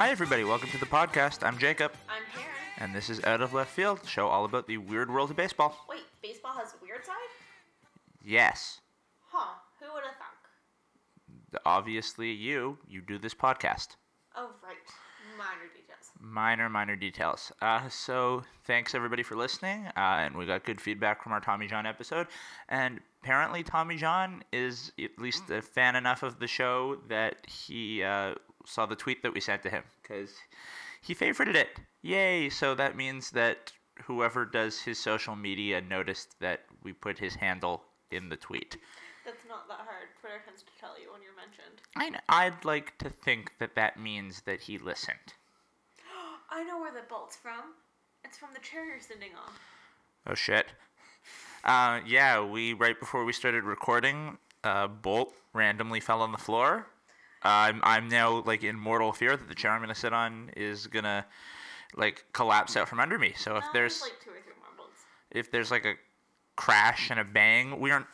Hi, everybody. Welcome to the podcast. I'm Jacob, I'm Taryn. and this is Out of Left Field, show all about the weird world of baseball. Wait, baseball has a weird side? Yes, Huh, who would have thunk? obviously you. You do this podcast. Oh, right. Minor details. Minor, minor details. Uh, so thanks everybody for listening, uh, and we got good feedback from our Tommy John episode. And apparently, Tommy John is at least a fan enough of the show that he uh, saw the tweet that we sent to him because he favorited it. Yay! So that means that whoever does his social media noticed that we put his handle in the tweet. That's not that hard. Twitter tends to tell you when you're mentioned. I kn- I'd like to think that that means that he listened. I know where the bolt's from. It's from the chair you're sitting on. Oh shit. Uh, yeah, we right before we started recording, uh, Bolt randomly fell on the floor. I'm I'm now like in mortal fear that the chair I'm gonna sit on is gonna like collapse out from under me. So if Uh, there's like two or three more bolts. if there's like a crash and a bang, we aren't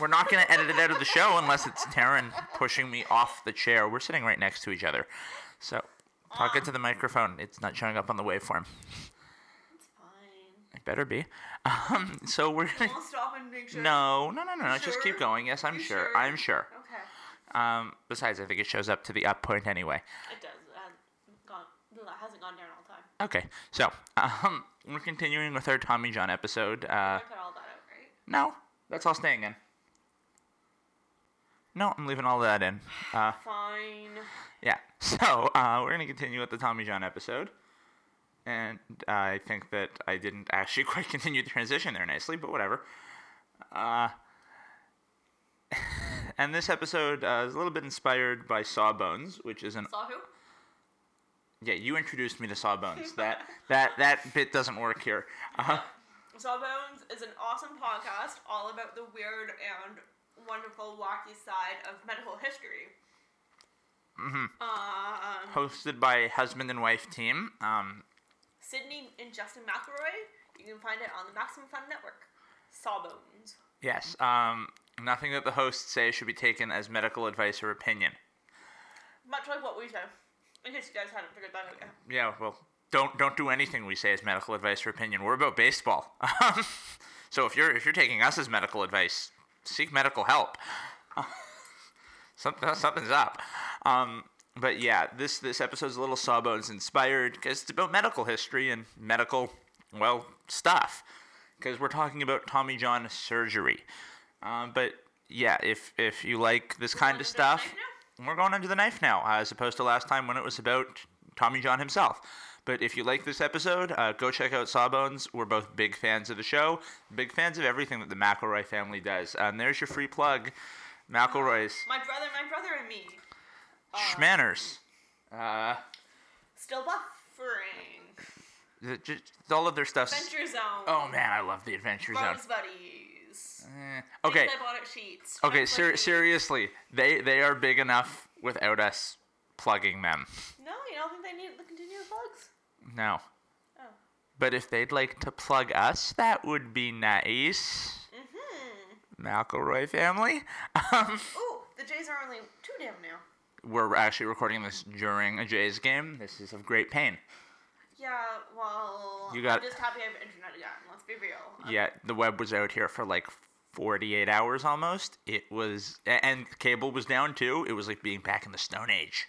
we're not gonna edit it out of the show unless it's Taryn pushing me off the chair. We're sitting right next to each other, so talk into the microphone. It's not showing up on the waveform. It's fine. It better be. Um, so we're gonna. We'll stop and make sure. No, no, no, no, no. Just keep going. Yes, I'm sure. sure? I'm sure. Okay. Um, besides, I think it shows up to the up point anyway. It does. It hasn't gone, it hasn't gone down all the time. Okay, so um, we're continuing with our Tommy John episode. Uh, cut all that out, right? no, that's all staying in. No, I'm leaving all that in. Uh, Fine. yeah. So uh, we're gonna continue with the Tommy John episode, and I think that I didn't actually quite continue the transition there nicely, but whatever. Uh, and this episode uh, is a little bit inspired by Sawbones, which is an Saw who? yeah. You introduced me to Sawbones. that that that bit doesn't work here. Uh, Sawbones is an awesome podcast all about the weird and wonderful, wacky side of medical history. mhm. Um, Hosted by husband and wife team. Um, Sydnee and Justin McElroy. You can find it on the Maximum Fun Network. Sawbones. yes. Um, nothing that the hosts say should be taken as medical advice or opinion. Much like what we said. In case you guys hadn't figured that out yet. Yeah, well, don't don't do anything we say as medical advice or opinion. We're about baseball. So if you're if you're taking us as medical advice, seek medical help. Something something's up. Um, but yeah, this this episode's a little Sawbones inspired because it's about medical history and medical well stuff. Because we're talking about Tommy John surgery. Um, but yeah, if if you like this kind of under the knife stuff, we're going under the knife now, as opposed to last time when it was about Tommy John himself. But if you like this episode, uh, go check out Sawbones. We're both big fans of the show, big fans of everything that the McElroy family does. And there's your free plug, McElroy's My brother, my brother, and me. Uh, Shmanners. Uh, Still buffering. the- just all of their stuff. Adventure Zone. Oh man, I love the Adventure Zone. Rose Buddies. Eh, Okay, Things I bought at Sheetz. okay. Ser- seriously, they they are big enough without us plugging them. No, you don't think they need the continuous plugs? No. Oh. But if they'd like to plug us, that would be nice. Mm-hmm. McElroy family. Um, Ooh, the Jays are only two down now. we're actually recording this during a Jays game. This is of great pain. Yeah, well, You got- I'm just happy I have internet. Let's be real. Um, yeah, the web was out here for like 48 hours almost. It was, and cable was down too. It was like being back in the Stone Age.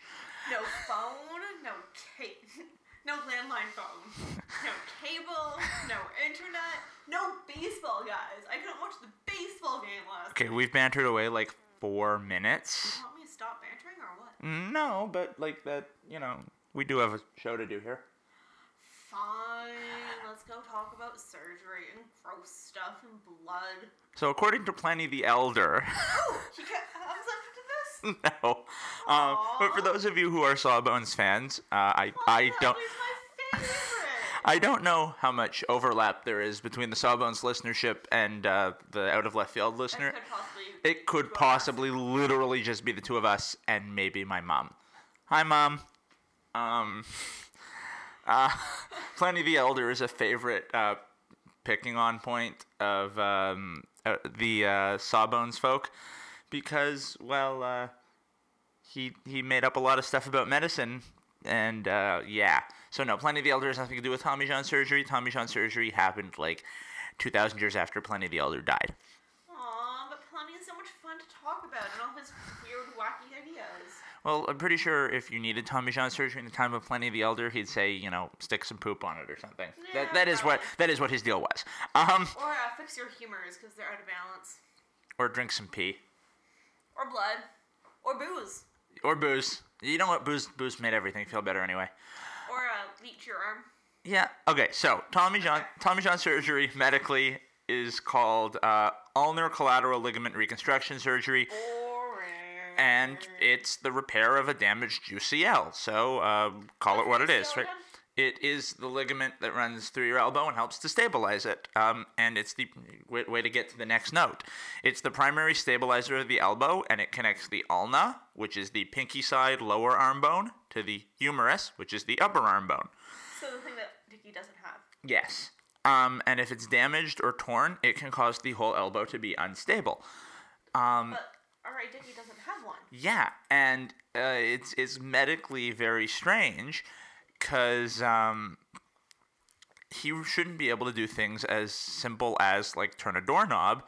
No phone, no cable, no landline phone, no cable, no internet, no baseball, guys. I couldn't watch the baseball game last. Okay, we've bantered away like four minutes. You want me to stop bantering or what? No, but like that, you know, we do have a show to do here. Fine, let's go talk about surgery and gross stuff and blood. So, according to Pliny the Elder, Oh, he ca- comes up to this. no. Um, but for those of you who are Sawbones fans, uh, I Oh, I don't was my favorite. I don't know how much overlap there is between the Sawbones listenership and uh, the Out of Left Field listener. Could possibly. It could two of us. possibly, literally, just be the two of us and maybe my mom. Hi, mom. Um, uh, Pliny the Elder is a favorite uh, picking on point of um, uh, the uh, Sawbones folk because, well, uh, he he made up a lot of stuff about medicine and uh, yeah. So no, Pliny the Elder has nothing to do with Tommy John surgery. Tommy John surgery happened like 2,000 years after Pliny the Elder died. Aw, but Pliny is so much fun to talk about and all his. Well, I'm pretty sure if you needed Tommy John surgery in the time of Pliny the Elder, he'd say, you know, stick some poop on it or something. Yeah, that that is what that is what his deal was. Um, Or uh, fix your humors because they're out of balance. or drink some pee, Or blood. Or booze. or booze. You know what? Booze booze made everything feel better anyway. Or uh, leech your arm. Yeah. Okay. So Tommy John Tommy John surgery medically is called uh, ulnar collateral ligament reconstruction surgery. Boring. And it's the repair of a damaged UCL. So uh, call it what it is, right? It is the ligament that runs through your elbow and helps to stabilize it. Um, and it's the way, way to get to the next note. It's the primary stabilizer of the elbow, and it connects the ulna, which is the pinky side lower arm bone, to the humerus, which is the upper arm bone. So the thing that Dickey doesn't have. Yes. Um, and if it's damaged or torn, it can cause the whole elbow to be unstable. Um, But alright, Dickey doesn't have one. Yeah, and uh, it's it's medically very strange because um, he shouldn't be able to do things as simple as like turn a doorknob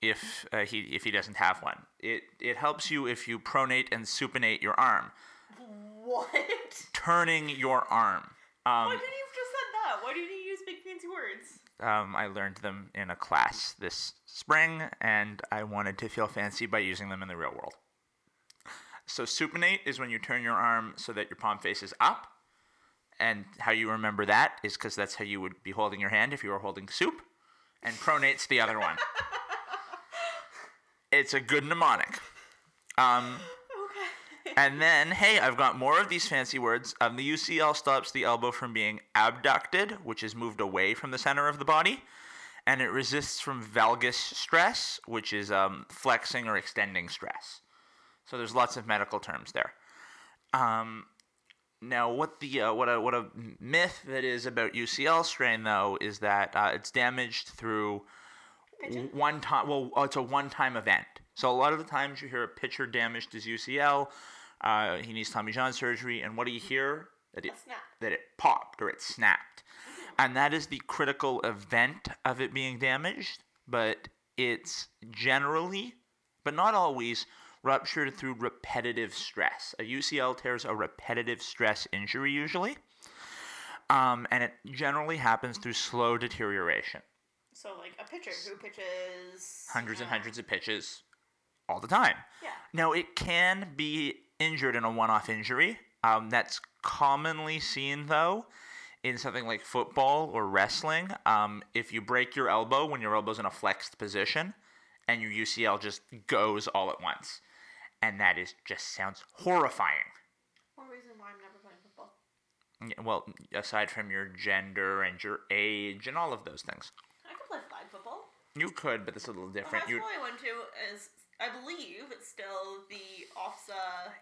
if uh, he if he doesn't have one. It it helps you if you pronate and supinate your arm, What? turning your arm. Why Um, didn't you have just said that? Why did you use big fancy words? um, I learned them in a class this spring, and I wanted to feel fancy by using them in the real world. So supinate is when you turn your arm so that your palm faces up, and how you remember that is because that's how you would be holding your hand if you were holding soup, and pronate's the other one. It's a good mnemonic. Um, Okay. and then, hey, I've got more of these fancy words. Um, the UCL stops the elbow from being abducted, which is moved away from the center of the body, and it resists from valgus stress, which is um, flexing or extending stress. So there's lots of medical terms there. Um, now, what the uh, what a what a myth that is about UCL strain though is that uh, it's damaged through one time. Well, it's a one-time event. So a lot of the times you hear a pitcher damaged his UCL. Uh, he needs Tommy John surgery, and what do you hear? That it that it popped or it snapped, and that is the critical event of it being damaged. But it's generally, but not always, ruptured through repetitive stress. A UCL tear is a repetitive stress injury usually, um, and it generally happens through slow deterioration. So like a pitcher who pitches hundreds and hundreds of pitches all the time. Yeah. Now, it can be injured in a one off injury. Um, that's commonly seen, though, in something like football or wrestling. Um, if you break your elbow when your elbow's in a flexed position and your UCL just goes all at once. And that is just sounds horrifying. One reason why I'm never playing football. Yeah, Well, aside from your gender and your age and all of those things. I could play flag football. You could, but it's a little different. The high school I went to is, I believe, it's still the OFSAA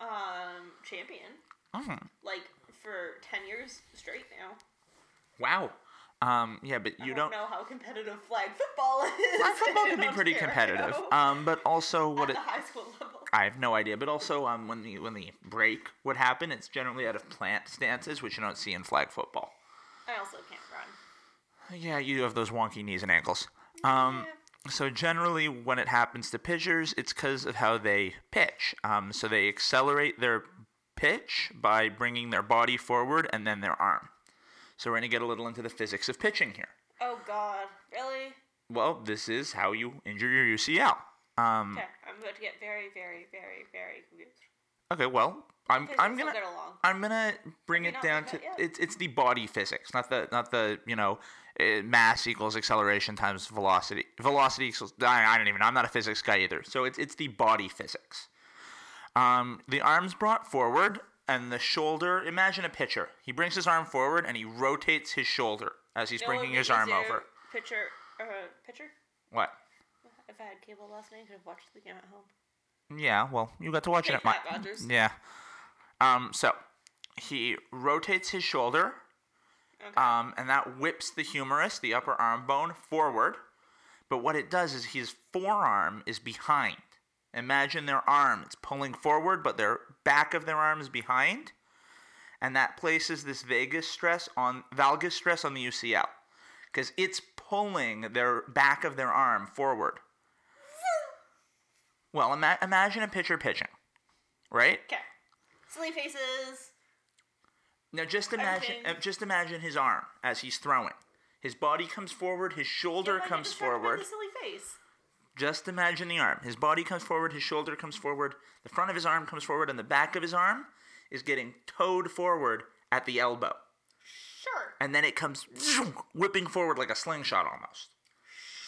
um, champion. Mhm. Like for ten years straight now. Wow. Um, yeah, but I you don't don't know how competitive flag football is. Flag football can be pretty competitive. Um, but also At what it, the high school level. I have no idea. But also, um, when the when the break would happen, it's generally out of plant stances, which you don't see in flag football. I also can't run. Yeah, you have those wonky knees and ankles. Um, so generally, when it happens to pitchers, it's because of how they pitch. Um, so they accelerate their pitch by bringing their body forward and then their arm. So we're gonna get a little into the physics of pitching here. Oh God, really? Well, this is how you injure your UCL. Um, Okay, I'm going to get very, very, very, very confused. okay, well, I'm Okay, I'm gonna get along. I'm gonna bring it down to it's it's the body physics, not the not the you know uh, mass equals acceleration times velocity. Velocity equals I, I don't even. know. I'm not a physics guy either. So it's it's the body physics. Um, the arms brought forward and the shoulder. Imagine a pitcher. He brings his arm forward and he rotates his shoulder as he's what bringing his arm over. Pitcher, uh, pitcher. What? If I had cable last night, I could have watched the game at home. Yeah. Well, you got to watch it at my. Yeah. Um. So he rotates his shoulder. Okay. um, and that whips the humerus, the upper arm bone, forward. But what it does is his forearm is behind. Imagine their arm; it's pulling forward, but their back of their arm is behind. and that places this vagus stress on valgus stress on the UCL because it's pulling their back of their arm forward. Well, ima- imagine a pitcher pitching, right? Okay. Silly faces. Now just imagine, Everything. uh, just imagine his arm as he's throwing. His body comes forward, his shoulder get comes forward. Silly face. Just imagine the arm. His body comes forward, his shoulder comes forward, the front of his arm comes forward, and the back of his arm is getting towed forward at the elbow. Sure. And then it comes whipping forward like a slingshot almost.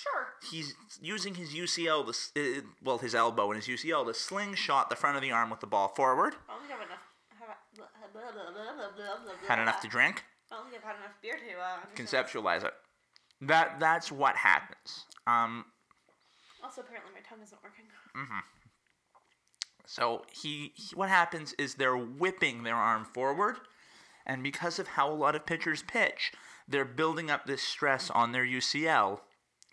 Sure. He's using his UCL, to, uh, well, his elbow and his UCL to slingshot the front of the arm with the ball forward. I don't think I've enough. Have, Had enough to drink. I don't think I've had enough beer to uh. Conceptualize it. That that's what happens. Um, Also, apparently my tongue isn't working. Mhm. So he, he- what happens is they're whipping their arm forward, and because of how a lot of pitchers pitch, they're building up this stress on their UCL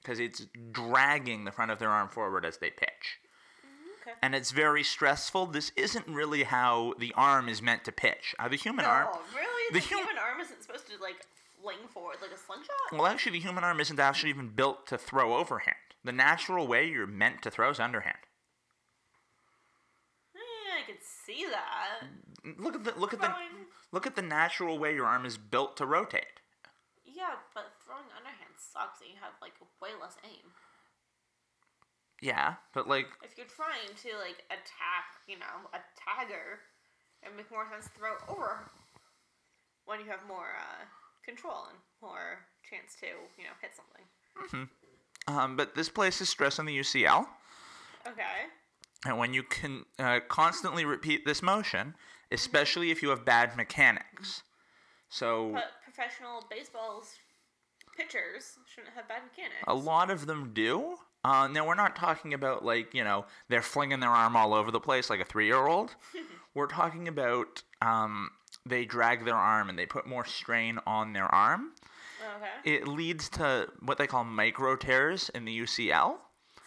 because it's dragging the front of their arm forward as they pitch. Okay. And it's very stressful. This isn't really how the arm is meant to pitch. Uh, the human arm, Oh, really? the The, hum- human arm isn't supposed to like fling forward like a slingshot? well, actually, the human arm isn't actually even built to throw overhand. The natural way you're meant to throw is underhand. Eh, I could see that. Look at the look at the look at the natural way your arm is built to rotate. yeah, but throwing underhand sucks, and you have like way less aim. Yeah, but like If you're trying to like attack, you know, a tagger, it make more sense to throw over when you have more uh, control and more chance to, you know, hit something. Um, but this places stress on the UCL, Okay. and when you can uh, constantly repeat this motion, especially if you have bad mechanics. So But professional baseball's pitchers shouldn't have bad mechanics. a lot of them do. Uh, now we're not talking about like you know they're flinging their arm all over the place like a three-year-old. we're talking about um, they drag their arm and they put more strain on their arm. Okay. It leads to what they call micro tears in the UCL.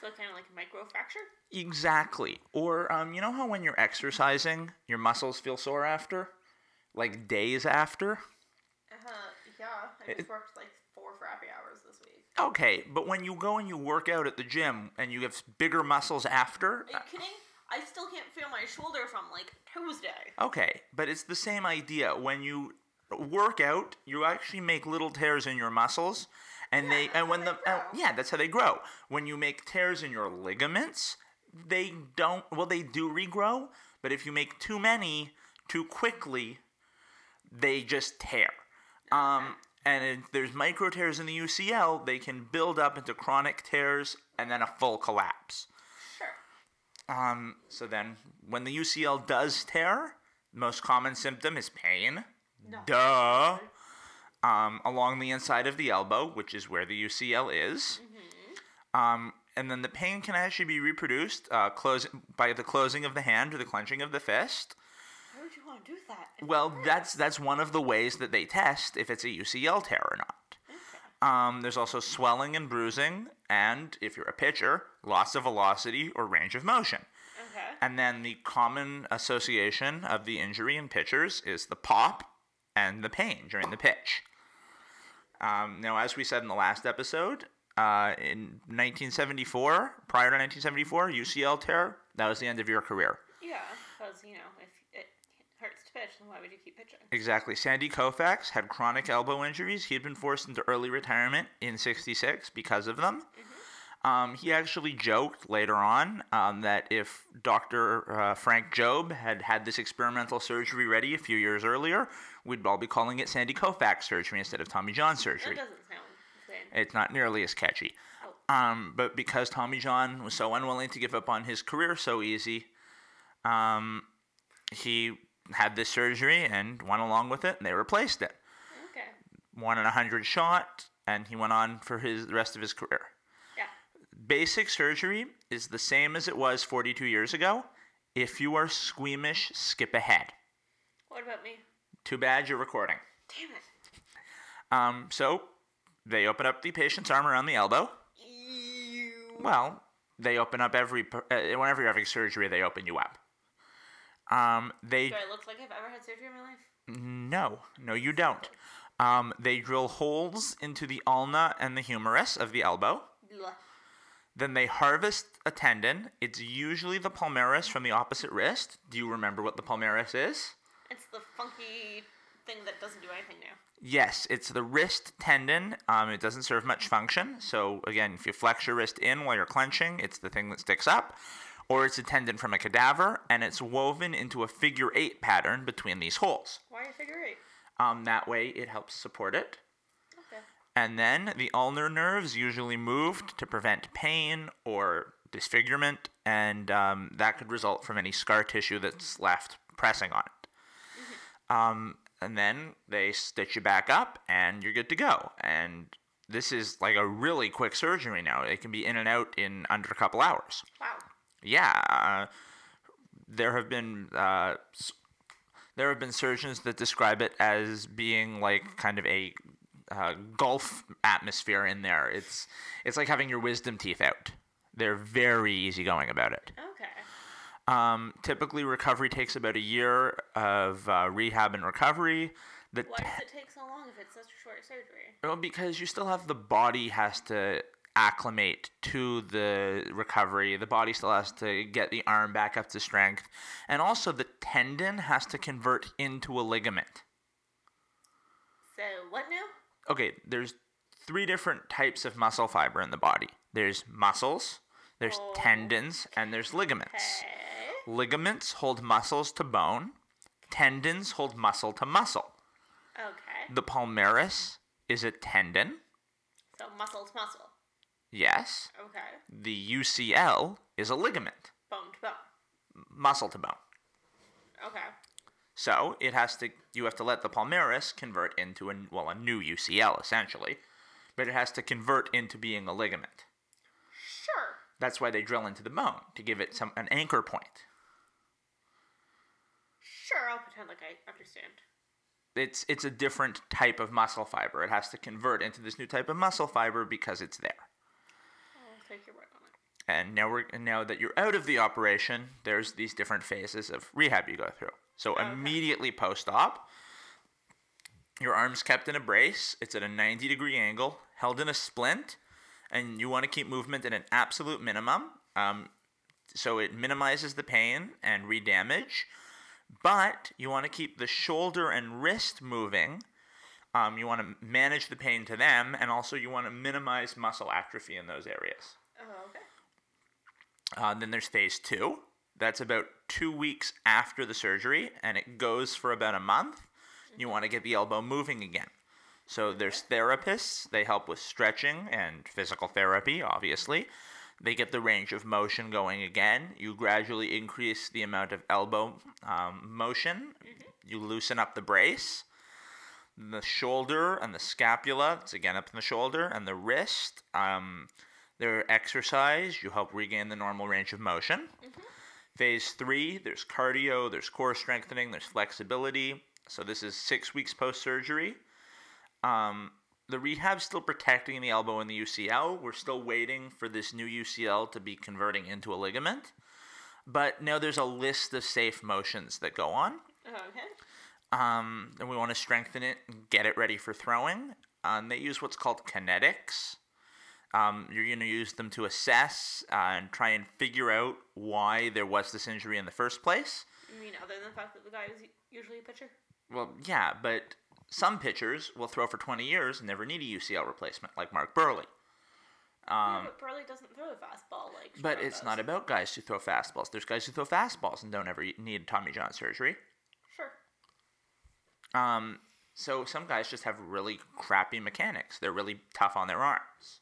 So kind of like a micro fracture. Exactly. Or um, you know how when you're exercising, your muscles feel sore after, like days after. Uh, yeah. I It- just worked like four crappy hours this week. Okay, but when you go and you work out at the gym and you have bigger muscles after. Are you kidding? I still can't feel my shoulder from like Tuesday. Okay, but it's the same idea. When you work out, you actually make little tears in your muscles, and they and when the uh, yeah, that's how they grow. When you make tears in your ligaments, they don't. Well, they do regrow, but if you make too many too quickly, they just tear. Um, and if there's micro tears in the UCL, they can build up into chronic tears and then a full collapse. Sure. Um, so then, when the UCL does tear, the most common symptom is pain. No. Duh. Um, along the inside of the elbow, which is where the UCL is. Um, and then the pain can actually be reproduced uh, close, by the closing of the hand or the clenching of the fist. Why would you want to do that? Well, that's that's one of the ways that they test if it's a UCL tear or not. Okay. Um, there's also swelling and bruising, and if you're a pitcher, loss of velocity or range of motion. Okay. And then the common association of the injury in pitchers is the pop and the pain during the pitch. Um, now, as we said in the last episode, uh, in 1974, prior to 1974, UCL tear, that was the end of your career. Yeah, because you know if it hurts to pitch, then why would you keep pitching? Exactly. Sandy Koufax had chronic elbow injuries. He had been forced into early retirement in 66 because of them. Um, he actually joked later on um, that if Dr. Uh, Frank Jobe had had this experimental surgery ready a few years earlier, we'd all be calling it Sandy Koufax surgery instead of Tommy John surgery. That doesn't sound insane. It's not nearly as catchy. Oh. Um, but because Tommy John was so unwilling to give up on his career so easy, um, he had this surgery and went along with it, and they replaced it. Okay. One in a hundred shot, and he went on for his the rest of his career. Basic surgery is the same as it was 42 years ago. If you are squeamish, skip ahead. What about me? Too bad you're recording. Damn it. Um, so they open up the patient's arm around the elbow. You. Well, they open up every uh, whenever you're having surgery, they open you up. Um, they Do I look like I've ever had surgery in my life? No, no, you don't. Um, they drill holes into the ulna and the humerus of the elbow. Blah. Then they harvest a tendon. It's usually the palmaris from the opposite wrist. Do you remember what the palmaris is? It's the funky thing that doesn't do anything now. Yes, it's the wrist tendon. Um, it doesn't serve much function. So again, if you flex your wrist in while you're clenching, it's the thing that sticks up. Or it's a tendon from a cadaver, and it's woven into a figure eight pattern between these holes. Why a figure eight? Um, that way, it helps support it. And then the ulnar nerves usually moved to prevent pain or disfigurement, and um, that could result from any scar tissue that's left pressing on it. Um, and then they stitch you back up, and you're good to go. And this is like a really quick surgery now. It can be in and out in under a couple hours. Wow. Yeah, uh, there have been uh, there have been surgeons that describe it as being like kind of a uh, Gulf atmosphere in there. It's it's like having your wisdom teeth out. They're very easygoing about it. Okay. Um, typically, recovery takes about a year of uh, rehab and recovery. The Why does it take so long if it's such a short surgery? well, because you still have the body has to acclimate to the recovery. The body still has to get the arm back up to strength. And also the tendon has to convert into a ligament. So what now? Okay, there's three different types of muscle fiber in the body. There's muscles, there's Oh. tendons, and there's ligaments. Okay. Ligaments hold muscles to bone. Tendons hold muscle to muscle. Okay. The palmaris is a tendon. So muscle to muscle. Yes. Okay. The UCL is a ligament, Bone to bone. muscle to bone. Okay. So it has to. You have to let the palmaris convert into a well a new UCL essentially, but it has to convert into being a ligament. Sure. That's why they drill into the bone to give it some an anchor point. Sure, I'll pretend like I understand. It's it's a different type of muscle fiber. It has to convert into this new type of muscle fiber because it's there. Oh, I'll take your word on it. And now we're now that you're out of the operation, there's these different phases of rehab you go through. So Okay. immediately post-op, your arm's kept in a brace. It's at a 90 degree angle, held in a splint, and you want to keep movement at an absolute minimum. Um, so it minimizes the pain and re-damage, but you want to keep the shoulder and wrist moving. Um, you want to manage the pain to them, and also you want to minimize muscle atrophy in those areas. Oh, okay. Uh, then there's phase two. That's about two weeks after the surgery, and it goes for about a month. You want to get the elbow moving again. So there's therapists. They help with stretching and physical therapy, obviously. They get the range of motion going again. You gradually increase the amount of elbow um, motion. You loosen up the brace. The shoulder and the scapula, it's again up in the shoulder, and the wrist. Um, their exercise, you help regain the normal range of motion. Phase three, there's cardio, there's core strengthening, there's flexibility. So this is six weeks post surgery. Um, the rehab's still protecting the elbow and the UCL. We're still waiting for this new UCL to be converting into a ligament. But now there's a list of safe motions that go on. Okay. Um, and we want to strengthen it and get it ready for throwing. Um, they use what's called kinetics. Um, you're going to use them to assess uh, and try and figure out why there was this injury in the first place. You mean other than the fact that the guy is usually a pitcher? Well, yeah, but some pitchers will throw for 20 years and never need a UCL replacement, like Mark Buehrle. yeah, Um, but Burley doesn't throw a fastball like. but Stroud it's does. not about guys who throw fastballs. There's guys who throw fastballs and don't ever need Tommy John surgery. Sure. Um, so some guys just have really crappy mechanics. They're really tough on their arms.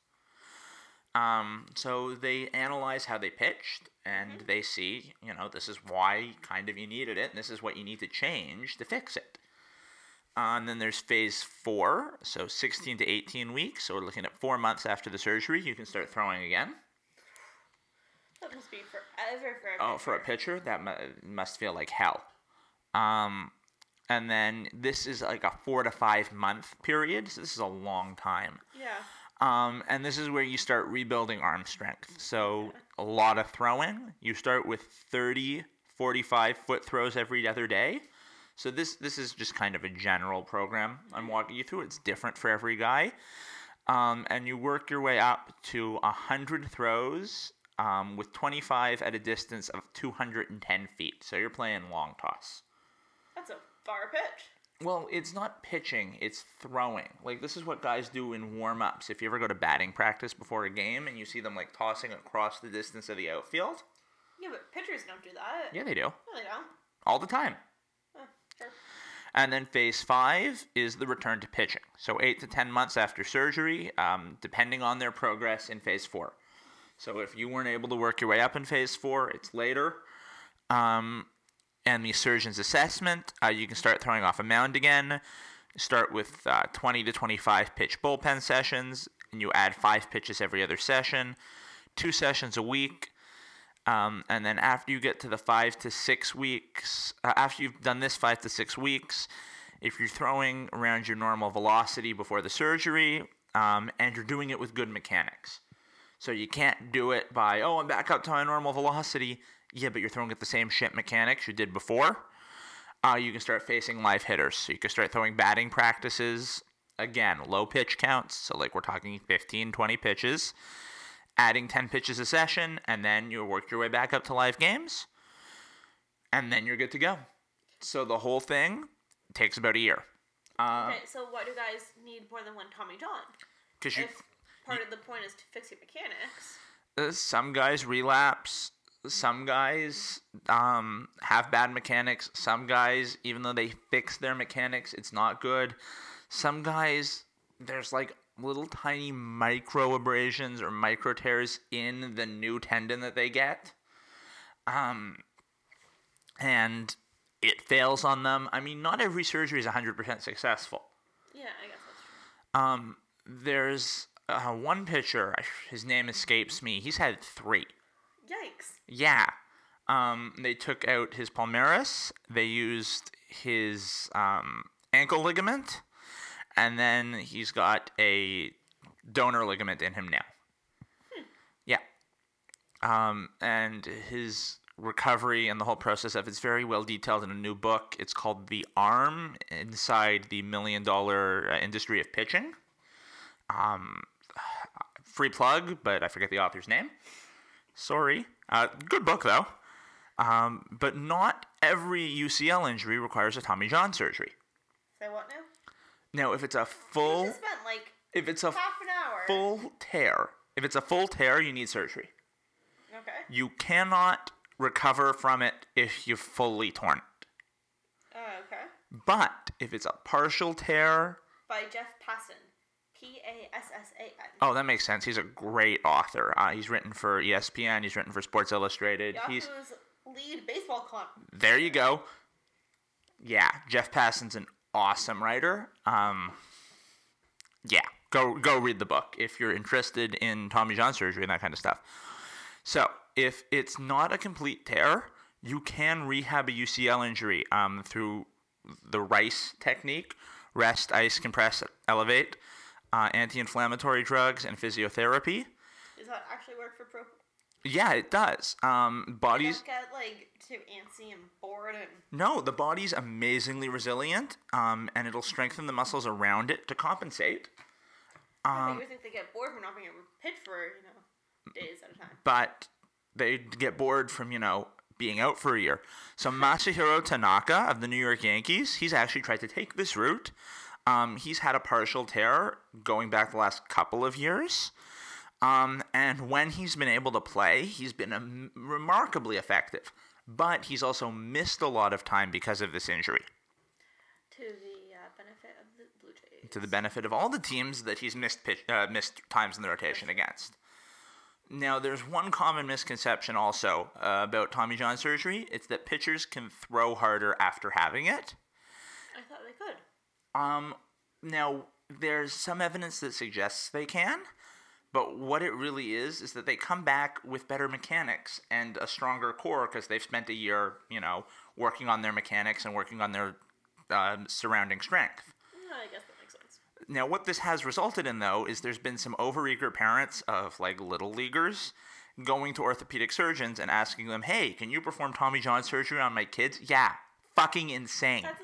Um, so they analyze how they pitched and they see, you know, this is why kind of you needed it, and this is what you need to change to fix it. Uh, and then there's phase four, so 16 to 18 weeks. So we're looking at four months after the surgery, you can start throwing again. That must be forever for a Oh, for a pitcher. pitcher, that mu- must feel like hell. Um, and then this is like a four to five month period. So this is a long time. Yeah. Um, and this is where you start rebuilding arm strength. So a lot of throwing. You start with 30, 45 foot throws every other day. So this this is just kind of a general program I'm walking you through. It's different for every guy, um, and you work your way up to hundred throws um, with 25 at a distance of 210 feet. So you're playing long toss. That's a far pitch. Well, it's not pitching, it's throwing. Like this is what guys do in warm-ups. If you ever go to batting practice before a game and you see them like tossing across the distance of the outfield, Yeah, but pitchers don't do that. yeah, they do. No, they don't. All the time. Sure. And then phase five is the return to pitching. So eight to 10 months after surgery, um, depending on their progress in phase four. So if you weren't able to work your way up in phase four, it's later. Um, and the surgeon's assessment, uh, you can start throwing off a mound again. Start with uh, 20 to 25 pitch bullpen sessions, and you add five pitches every other session, two sessions a week. Um, and then after you get to the five to six weeks, uh, after you've done this five to six weeks, if you're throwing around your normal velocity before the surgery, um, and you're doing it with good mechanics. So you can't do it by, oh, I'm back up to my normal velocity. Yeah, but you're throwing at the same shit mechanics you did before. Uh, you can start facing live hitters. So you can start throwing batting practices. Again, low pitch counts. So, like, we're talking 15, 20 pitches. Adding 10 pitches a session, and then you work your way back up to live games. And then you're good to go. So the whole thing takes about a year. Uh, Okay, so why do guys need more than one Tommy John? Because you, If part of the point is to fix your mechanics. uh, some guys relapse. Some guys um, have bad mechanics. Some guys, even though they fix their mechanics, it's not good. Some guys, there's like little tiny micro abrasions or micro tears in the new tendon that they get. Um, and it fails on them. I mean, not every surgery is 100% successful. Yeah, I guess that's true. Um, there's uh, one pitcher, his name escapes me. He's had three. Yikes. Yeah. Um, they took out his palmaris. They used his um, ankle ligament, and then he's got a donor ligament in him now. Yeah. Um, and his recovery and the whole process of it's very well detailed in a new book. It's called The Arm Inside the Million Dollar uh, Industry of Pitching. Um, free plug, but I forget the author's name. Sorry. Uh, good book though. Um, but not every UCL injury requires a Tommy John surgery. Say what now? Now, if it's a full, spent like if it's a half an hour. full tear, if it's a full tear, you need surgery. Okay. You cannot recover from it if you've fully torn it. Oh, okay. But if it's a partial tear, By Jeff Passan. P A S S A N. oh, that makes sense. He's a great author. Uh, he's written for ESPN. He's written for Sports Illustrated. He's Yahoo's lead baseball con. there. You go. Yeah, Jeff Passan's an awesome writer. Um, yeah, go go read the book if you're interested in Tommy John surgery and that kind of stuff. So if it's not a complete tear, you can rehab a UCL injury um, through the RICE technique: rest, ice, compress, elevate, uh, anti-inflammatory drugs, and physiotherapy. Does that actually work for pro? Yeah, it does. Um, You bodies. don't get like too antsy and bored and. No, the body's amazingly resilient, um, and it'll strengthen the muscles around it to compensate. I Um, think think they get bored from not being able to pitch for you know days at a time. but they get bored from you know being out for a year. So Masahiro Tanaka of the New York Yankees, he's actually tried to take this route. Um, he's had a partial tear going back the last couple of years. Um, and when he's been able to play, he's been um, remarkably effective. But he's also missed a lot of time because of this injury. To the uh, benefit of the Blue Jays. to the benefit of all the teams that he's missed pitch, uh, missed times in the rotation against. Now, there's one common misconception also uh, about Tommy John surgery. It's that pitchers can throw harder after having it. I thought they could. Um, now, there's some evidence that suggests they can, but what it really is is that they come back with better mechanics and a stronger core because they've spent a year, you know, working on their mechanics and working on their um surrounding strength. Yeah, I guess that makes sense. Now, what this has resulted in, though, is there's been some overeager parents of like little leaguers going to orthopedic surgeons and asking them, "Hey, can you perform Tommy John surgery on my kids?" Yeah, fucking insane. That's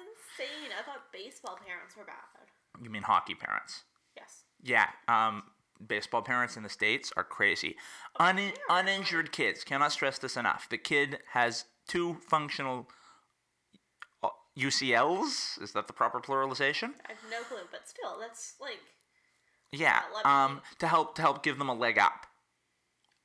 baseball parents were bad. You mean hockey parents? Yes. Yeah. Um, baseball parents in the states are crazy. Un- uninjured kids. Cannot stress this enough. The kid has two functional uh, UCLs. Is that the proper pluralization? I have no clue, but still, that's like Yeah. Um, to help to help give them a leg up.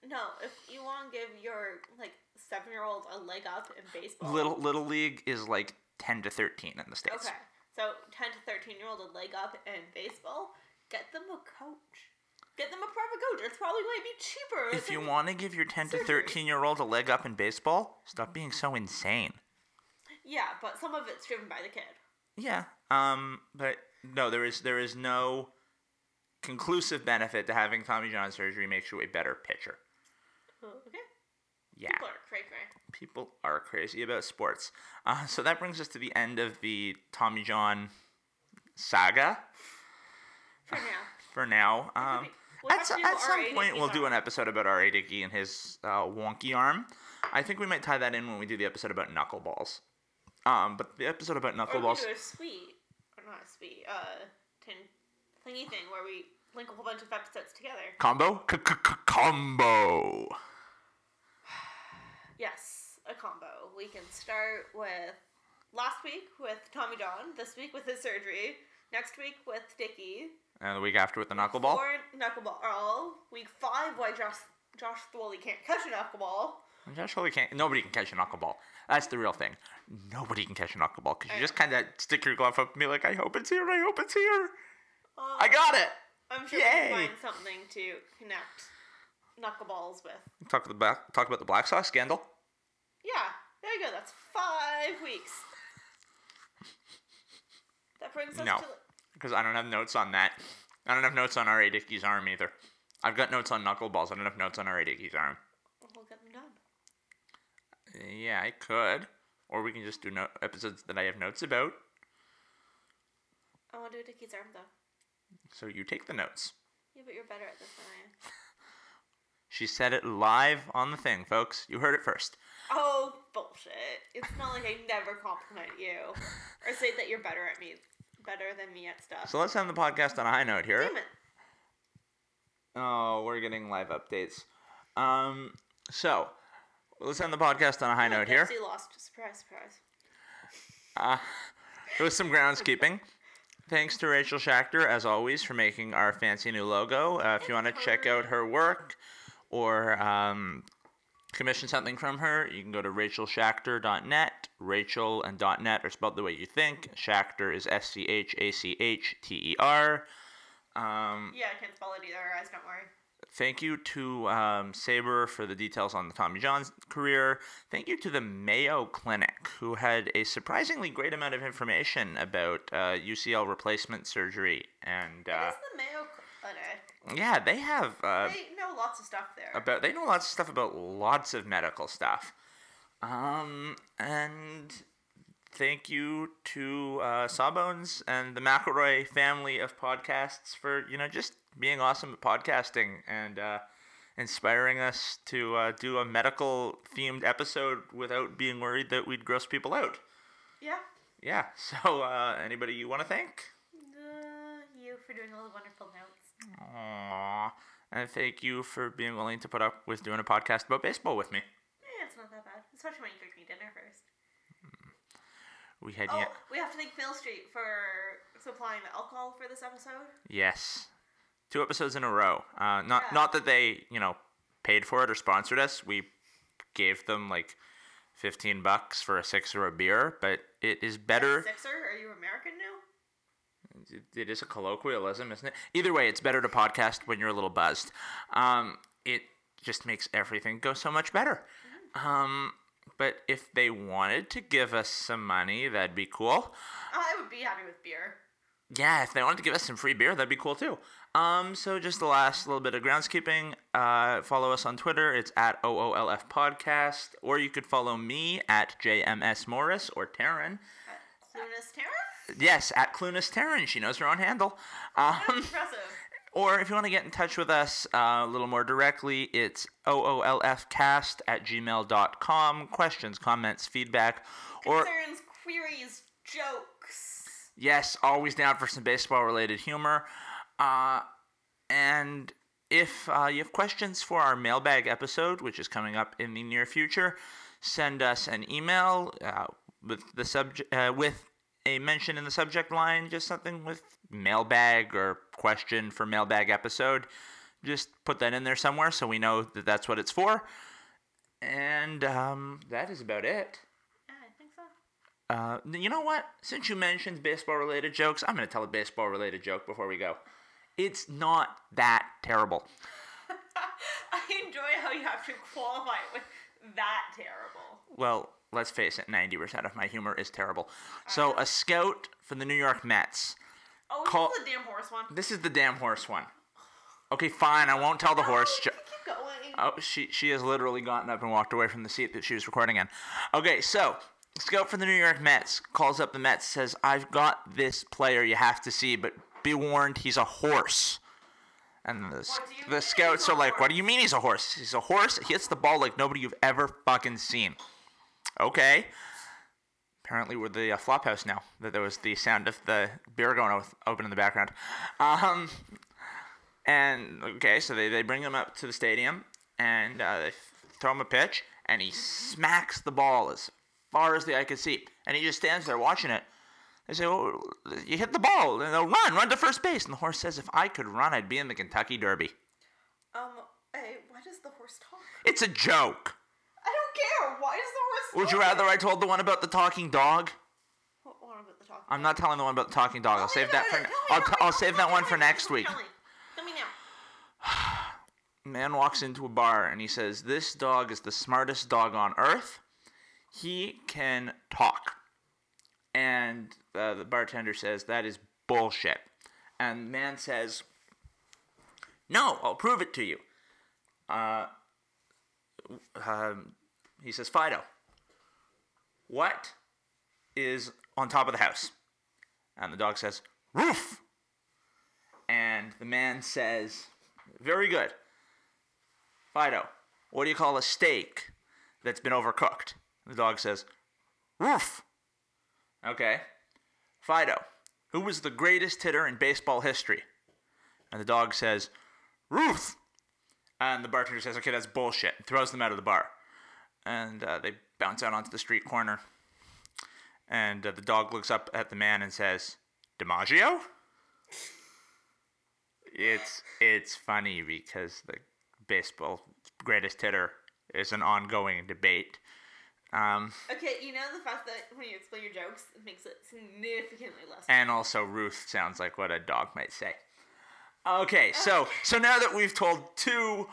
no. If you want to give your like seven year old a leg up in baseball, Little little league is like ten to thirteen in the states. Okay, so ten to thirteen year old a leg up in baseball, get them a coach. Get them a private coach. It's probably going to be cheaper. If you want to give your ten to thirteen year old a leg up in baseball, stop being so insane. yeah, but some of it's driven by the kid. Yeah. Um. But no, there is there is no conclusive benefit to having Tommy John surgery makes you a better pitcher. Okay. Yeah. People are cray cray. People are crazy about sports. Uh, so that brings us to the end of the Tommy John saga For now. for now. Um, We'll at, so- at some point, we'll do an episode about R.A. Dickey and his uh, wonky arm. I think we might tie that in when we do the episode about knuckleballs. Um, but the episode about Or we knuckleballs. do a sweet, or not a sweet, uh, tin thingy thing where we link a whole bunch of episodes together. Combo? Combo! Yes, a combo. We can start with last week with Tommy John, this week with his surgery, next week with Dickey, And the week after with the knuckleball. four knuckleball. All week five, why Josh Josh Thole can't catch a knuckleball. Josh Thole can't. Nobody can catch a knuckleball. That's the real thing. Nobody can catch a knuckleball because you just kind of stick your glove up and be like, "I hope it's here. I hope it's here. Uh, I got it." I'm sure Yay! we can find something to connect knuckleballs with. Talk the back. Talk about the Black Sox scandal. Yeah, there you go. That's five weeks. That brings us No. to. because I don't have notes on that. I don't have notes on R.A. Dickey's arm either. I've got notes on knuckleballs. I don't have notes on R.A. Dickey's arm. We'll get them done. Yeah, I could. Or we can just do no- episodes that I have notes about. I want to do Dickey's arm though. So you take the notes. Yeah, but you're better at this than I am. She said it live on the thing, folks. You heard it first. Oh, bullshit. It's not like I never compliment you. Or say that you're better at me. Better than me at stuff. So let's end the podcast on a high note here. Damn it. Oh, we're getting live updates. Um, so let's end the podcast on a high note here. Pepsi lost. Surprise, surprise. Uh, it was some groundskeeping. Thanks to Rachel Schachter, as always, for making our fancy new logo. Uh, if you want to check out her work or um, commission something from her, you can go to rachelschachter.net. Rachel and .net are spelled the way you think. Schachter is S C H A C H T E R. Um, Yeah, I can't spell it either, guys. Don't worry. Thank you to um, SABR for the details on the Tommy John's career. Thank you to the Mayo Clinic, who had a surprisingly great amount of information about uh, UCL replacement surgery. And uh, It's the Mayo Clinic. yeah, they have uh, They know lots of stuff there. about they know lots of stuff about lots of medical stuff. Um, and thank you to uh, Sawbones and the McElroy family of podcasts for you know just being awesome at podcasting and uh, inspiring us to uh, do a medical themed episode without being worried that we'd gross people out. yeah. Yeah. So uh, anybody you want to thank? Uh, you for doing all the wonderful notes. Aww. And thank you for being willing to put up with doing a podcast about baseball with me. Yeah, it's not that bad. Especially when you cook me dinner first. We had Oh, yeah. we have to thank Phil Street for supplying the alcohol for this episode. Yes, two episodes in a row. Uh, not Yeah. not that they you know paid for it or sponsored us. We gave them like fifteen bucks for a six or a beer, but it is better. Sixer, are you American now? It- is a colloquialism, isn't it? Either way, it's better to podcast when you're a little buzzed. Um, it just makes everything go so much better. Um, but if they wanted to give us some money, that'd be cool. I would be happy with beer. Yeah, if they wanted to give us some free beer, that'd be cool too. Um, so just the last little bit of groundskeeping. Uh, follow us on Twitter. It's at OOLF Podcast, or you could follow me at JMS Morris or Taryn. Clunas Terra? Yes, at Clunas Taryn. She knows her own handle. Um, Impressive. or if you want to get in touch with us uh, a little more directly, it's OOLFcast at gmail.com. Questions, comments, feedback, or Concerns, queries, jokes. Yes, always down for some baseball related humor. Uh, and if uh, you have questions for our mailbag episode, which is coming up in the near future, send us an email uh, with the subject uh, with a mention in the subject line, just something with mailbag or question for mailbag episode. Just put that in there somewhere so we know that that's what it's for. And um, that is about it. Yeah, I think so. Uh, you know what? Since you mentioned baseball related jokes, I'm going to tell a baseball related joke before we go. It's not that terrible. I enjoy how you have to qualify it with that terrible. Well, let's face it, 90% of my humor is terrible. So, a scout for the New York Mets. Oh, Call- this is the damn horse one. This is the damn horse one. Okay, fine, I won't tell the horse. Oh, jo- keep going. Oh, she she has literally gotten up and walked away from the seat that she was recording in. Okay, so scout for the New York Mets calls up the Mets, says, "I've got this player you have to see, but be warned, he's a horse." And the, s- What do you the scouts are like, "What do you mean he's a horse? He's a horse. He hits the ball like nobody you've ever fucking seen." Okay. Apparently, we're the uh, flop house now. That there was the sound of the beer going open in the background. Um, and okay, so they, they bring him up to the stadium and uh, they throw him a pitch, and he smacks the ball as far as the eye could see, and he just stands there watching it. They say, well, you hit the ball, and they'll run, run to first base." And the horse says, "If I could run, I'd be in the Kentucky Derby." Um, hey, why does the horse talk? It's a joke. Care. Why does the horse Would you rather I told the one about the talking dog? What, what about the talk? I'm not telling the one about the talking dog. I'll save that for. Tell me, I'll, I'll save that one for next week. Tell me. Now. man walks into a bar and he says, This dog is the smartest dog on earth. He can talk. And uh, the bartender says, That is bullshit. And the man says, No, I'll prove it to you. Uh, um, he says, Fido, what is on top of the house? And the dog says, Roof. And the man says, Very good. Fido, what do you call a steak that's been overcooked? The dog says, Roof. Okay. Fido, who was the greatest hitter in baseball history? And the dog says, Ruth. And the bartender says, Okay, that's bullshit. throws them out of the bar. And uh, they bounce out onto the street corner. And uh, the dog looks up at the man and says, DiMaggio? It's it's funny because the baseball greatest hitter is an ongoing debate. Um, Okay, you know the fact that when you explain your jokes, it makes it significantly less. and also Ruth sounds like what a dog might say. Okay, so so now that we've told two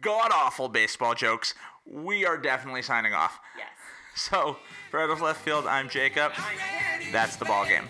god awful baseball jokes, we are definitely signing off. yes. So for out of left field, I'm Jacob. That's the ball game.